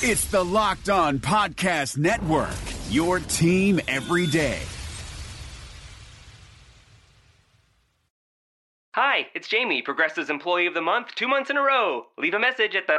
It's the Locked On Podcast Network, your team every day. Hi, it's Jamie, Progressive's Employee of the Month, two months in a row. Leave a message at the.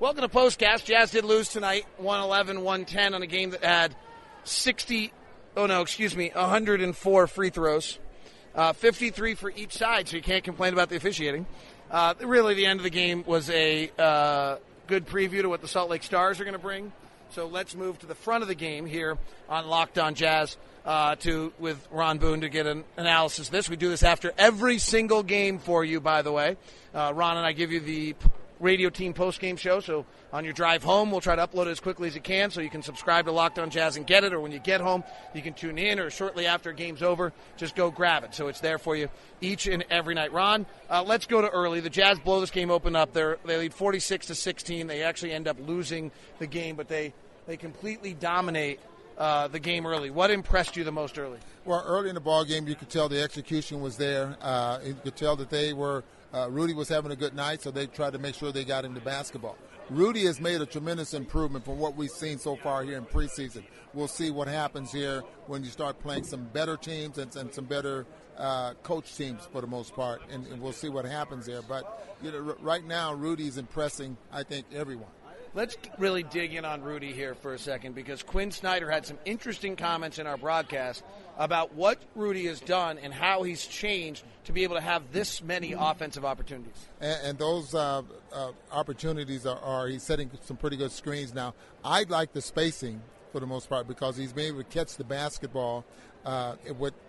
Welcome to Postcast. Jazz did lose tonight, 111 110 on a game that had 60, oh no, excuse me, 104 free throws, uh, 53 for each side, so you can't complain about the officiating. Uh, really, the end of the game was a uh, good preview to what the Salt Lake Stars are going to bring. So let's move to the front of the game here on Locked On Jazz uh, to with Ron Boone to get an analysis of this. We do this after every single game for you, by the way. Uh, Ron and I give you the radio team post game show. So on your drive home, we'll try to upload it as quickly as you can so you can subscribe to Locked On Jazz and get it. Or when you get home, you can tune in, or shortly after game's over, just go grab it. So it's there for you each and every night. Ron, uh, let's go to early. The Jazz blow this game open up. They're, they lead 46 to 16. They actually end up losing the game, but they they completely dominate uh, the game early. What impressed you the most early? Well, early in the ball game, you could tell the execution was there. Uh, you could tell that they were. Uh, Rudy was having a good night, so they tried to make sure they got into basketball. Rudy has made a tremendous improvement from what we've seen so far here in preseason. We'll see what happens here when you start playing some better teams and, and some better uh, coach teams for the most part, and, and, we'll see what happens there. But you know, r- right now, Rudy's impressing, I think, everyone. Let's really dig in on Rudy here for a second because Quin Snyder had some interesting comments in our broadcast about what Rudy has done and how he's changed to be able to have this many offensive opportunities. And, and those uh, uh, opportunities are, are, he's setting some pretty good screens now. I like the spacing for the most part because he's been able to catch the basketball uh,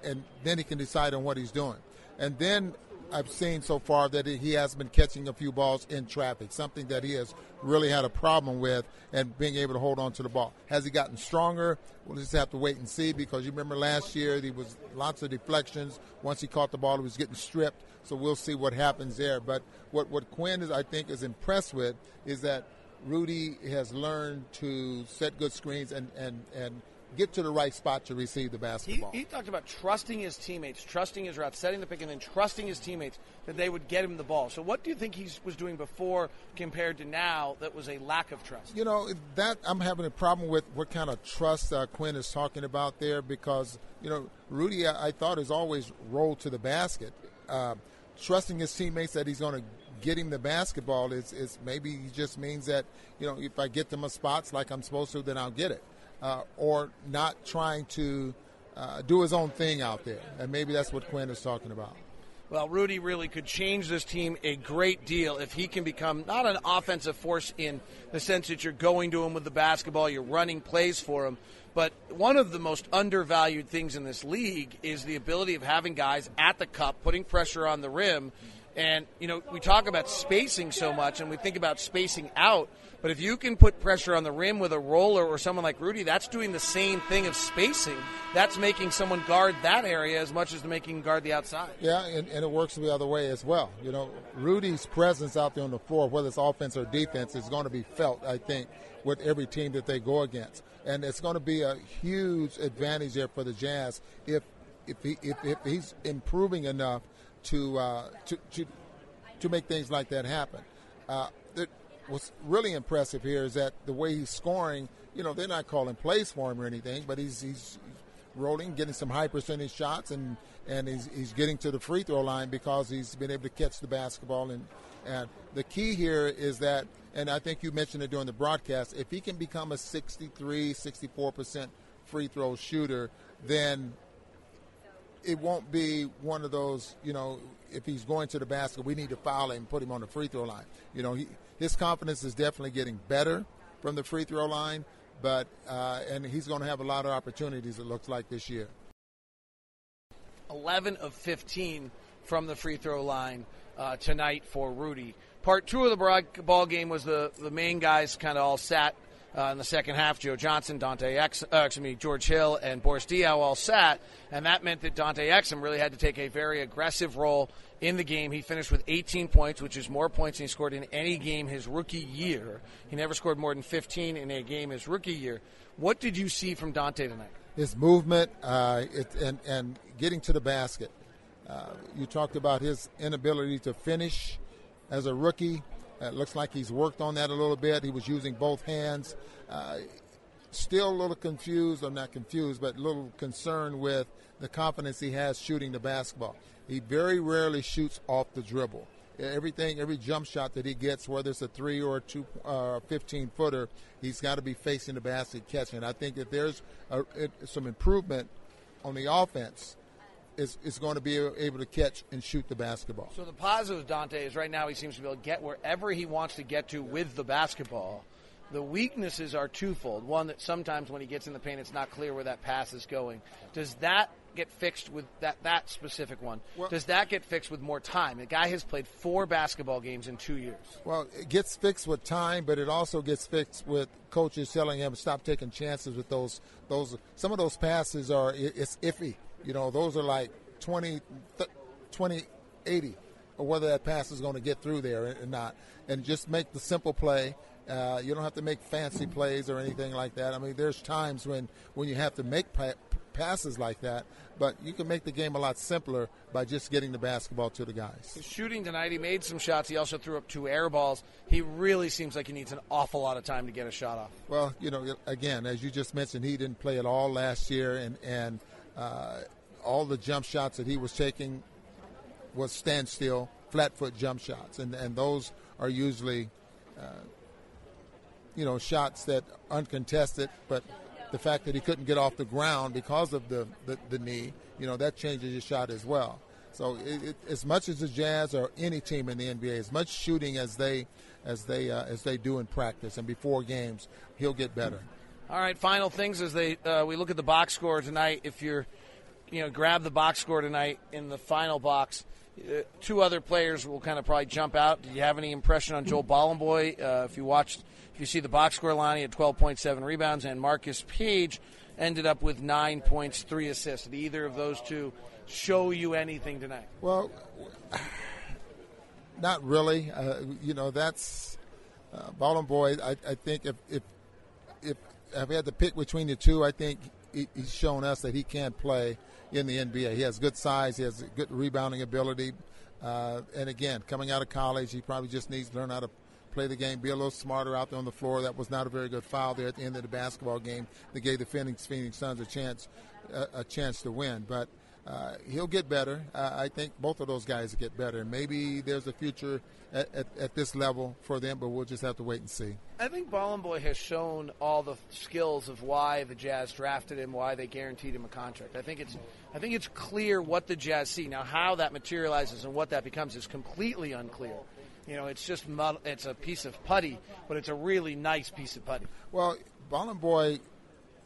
and then he can decide on what he's doing. And then I've seen so far that he has been catching a few balls in traffic, something that he has really had a problem with, and being able to hold on to the ball. Has he gotten stronger? We'll just have to wait and see because you remember last year there was lots of deflections. Once he caught the ball, he was getting stripped. So we'll see what happens there. But what what Quin is, I think, is impressed with is that Rudy has learned to set good screens and and and get to the right spot to receive the basketball. He, he, talked about trusting his teammates, trusting his routes, setting the pick, and then trusting his teammates that they would get him the ball. So, what do you think he was doing before compared to now that was a lack of trust? You know, that I'm having a problem with what kind of trust uh, Quin is talking about there because, you know, Rudy, I, I thought, has always rolled to the basket. Uh, trusting his teammates that he's going to get him the basketball is, is maybe he just means that, you know, if I get them a spots like I'm supposed to, then I'll get it uh, or not trying to uh, do his own thing out there. And maybe that's what Quin is talking about. Well, Rudy really could change this team a great deal if he can become not an offensive force in the sense that you're going to him with the basketball, you're running plays for him. But one of the most undervalued things in this league is the ability of having guys at the cup, putting pressure on the rim. And, you know, we talk about spacing so much and we think about spacing out. But if you can put pressure on the rim with a roller or someone like Rudy, that's doing the same thing of spacing. That's making someone guard that area as much as making guard the outside. Yeah, and, and it works the other way as well. You know, Rudy's presence out there on the floor, whether it's offense or defense, is going to be felt, I think, with every team that they go against. And it's going to be a huge advantage there for the Jazz if if, he, if, if he's improving enough to, uh, to, to, to make things like that happen. Uh, what's really impressive here is that the way he's scoring, you know, they're not calling plays for him or anything, but he's he's rolling, getting some high percentage shots, and and he's, he's getting to the free throw line because he's been able to catch the basketball. And and the key here is that, and I think you mentioned it during the broadcast, if he can become a 63, 64 percent free throw shooter, then it won't be one of those, you know, if he's going to the basket, we need to foul him and put him on the free throw line. You know, he, his confidence is definitely getting better from the free throw line, but uh, and he's going to have a lot of opportunities. It looks like this year. 11 of 15 from the free throw line uh, tonight for Rudy. Part two of the ball game was the the main guys kind of all sat uh, in the second half. Joe Johnson, Dante Ex, uh, excuse me, George Hill, and Boris Diaw all sat, and that meant that Dante Exum really had to take a very aggressive role in the game. He finished with 18 points, which is more points than he scored in any game his rookie year. He never scored more than 15 in a game his rookie year. What did you see from Dante tonight? His movement uh, it, and, and getting to the basket. Uh, you talked about his inability to finish as a rookie. It looks like he's worked on that a little bit. He was using both hands. Uh, still a little confused, or not confused, but a little concerned with the confidence he has shooting the basketball. He very rarely shoots off the dribble. Everything, every jump shot that he gets, whether it's a three or a two, uh, 15 footer, he's got to be facing the basket catching. I think that there's a, it, some improvement on the offense is, is going to be able to catch and shoot the basketball. So the positive, Dante, is right now he seems to be able to get wherever he wants to get to with the basketball. The weaknesses are twofold. One, that sometimes when he gets in the paint, it's not clear where that pass is going. Does that get fixed with that, that specific one? Well, Does that get fixed with more time? The guy has played four basketball games in two years. Well, it gets fixed with time, but it also gets fixed with coaches telling him stop taking chances with those. Those some of those passes are it's iffy. You know, those are like 20, 20 80, or whether that pass is going to get through there or not. And just make the simple play. Uh, you don't have to make fancy plays or anything like that. I mean, there's times when, when you have to make pa- passes like that, but you can make the game a lot simpler by just getting the basketball to the guys. Shooting tonight, he made some shots. He also threw up two air balls. He really seems like he needs an awful lot of time to get a shot off. Well, you know, again, as you just mentioned, he didn't play at all last year, and and uh, all the jump shots that he was taking was standstill, flat foot jump shots, and and those are usually, uh, you know, shots that uncontested, but the fact that he couldn't get off the ground because of the, the, the knee, you know, that changes his shot as well. So it, it, as much as the Jazz or any team in the NBA, as much shooting as they as they uh, as they do in practice and before games, he'll get better. All right, final things as they uh, we look at the box score tonight. If you're you know, grab the box score tonight in the final box. Uh, two other players will kind of probably jump out. Did you have any impression on Joel Bolomboy? Uh, if you watched, if you see the box score line, he had 12.7 rebounds, and Marcus Paige ended up with nine points, three assists. Did either of those two show you anything tonight? Well, not really. Uh, you know, that's uh. I, I think if, if if had to pick between the two, I think he's shown us that he can play in the NBA. He has good size, he has good rebounding ability, uh, and again, coming out of college, he probably just needs to learn how to play the game, be a little smarter out there on the floor. That was not a very good foul there at the end of the basketball game that gave the Phoenix Phoenix Suns a chance a, a chance to win, but. Uh, he'll get better. Uh, I think both of those guys get better. Maybe there's a future at, at, at, this level for them, but we'll just have to wait and see. I think Bolomboy has shown all the skills of why the Jazz drafted him, why they guaranteed him a contract. I think it's I think it's clear what the Jazz see. Now, how that materializes and what that becomes is completely unclear. You know, it's just it's a piece of putty, but it's a really nice piece of putty. Well, Bolomboy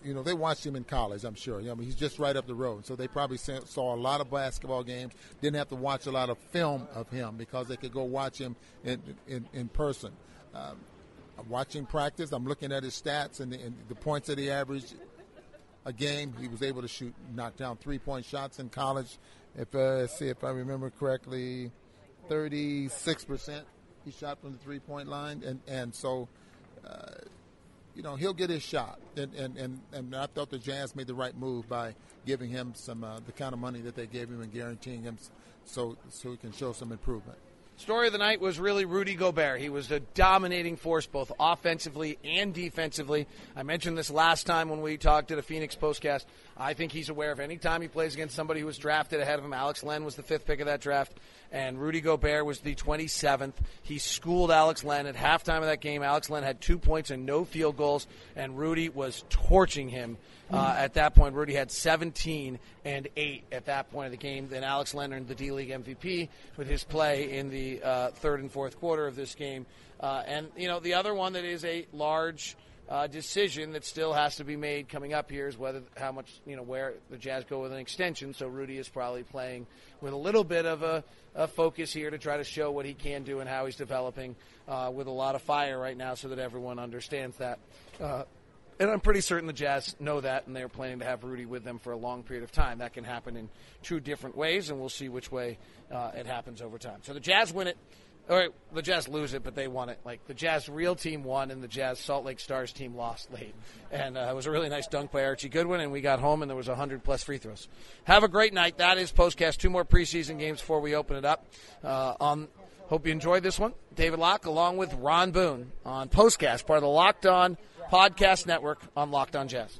you know, they watched him in college, I'm sure. You know, he's just right up the road. So they probably saw a lot of basketball games, didn't have to watch a lot of film of him because they could go watch him in, in, in person. Um, I'm watching practice. I'm looking at his stats and the, and the, points that he averaged a game. He was able to shoot, knock down three point shots in college. If uh, see if I remember correctly, 36 percent he shot from the three point line, and and so. Uh, you know, he'll get his shot. And, and, and, and I thought the Jazz made the right move by giving him some uh, the kind of money that they gave him and guaranteeing him so so he can show some improvement. Story of the night was really Rudy Gobert. He was a dominating force both offensively and defensively. I mentioned this last time when we talked at a Phoenix postcast. I think he's aware of any time he plays against somebody who was drafted ahead of him. Alex Len was the fifth pick of that draft and Rudy Gobert was the 27th. He schooled Alex Len at halftime of that game. Alex Len had two points and no field goals, and Rudy was torching him. Uh, at that point, Rudy had 17 and 8 at that point of the game. Then Alex Len earned the D League MVP with his play in the uh, third and fourth quarter of this game. Uh, and, you know, the other one that is a large uh, decision that still has to be made coming up here is whether how much you know where the Jazz go with an extension. So Rudy is probably playing with a little bit of a, a focus here to try to show what he can do and how he's developing uh, with a lot of fire right now, so that everyone understands that. And I'm pretty certain the Jazz know that, and they're planning to have Rudy with them for a long period of time. That can happen in two different ways, and we'll see which way uh, it happens over time. So the Jazz win it or the Jazz lose it, but they won it. Like the Jazz real team won, and the Jazz Salt Lake Stars team lost late. And uh, it was a really nice dunk by Archie Goodwin, and we got home, and there was hundred plus free throws. Have a great night. That is postcast. Two more preseason games before we open it up. Uh, on hope you enjoyed this one. David Locke along with Ron Boone on postcast, part of the Locked On Podcast Network on Locked On Jazz.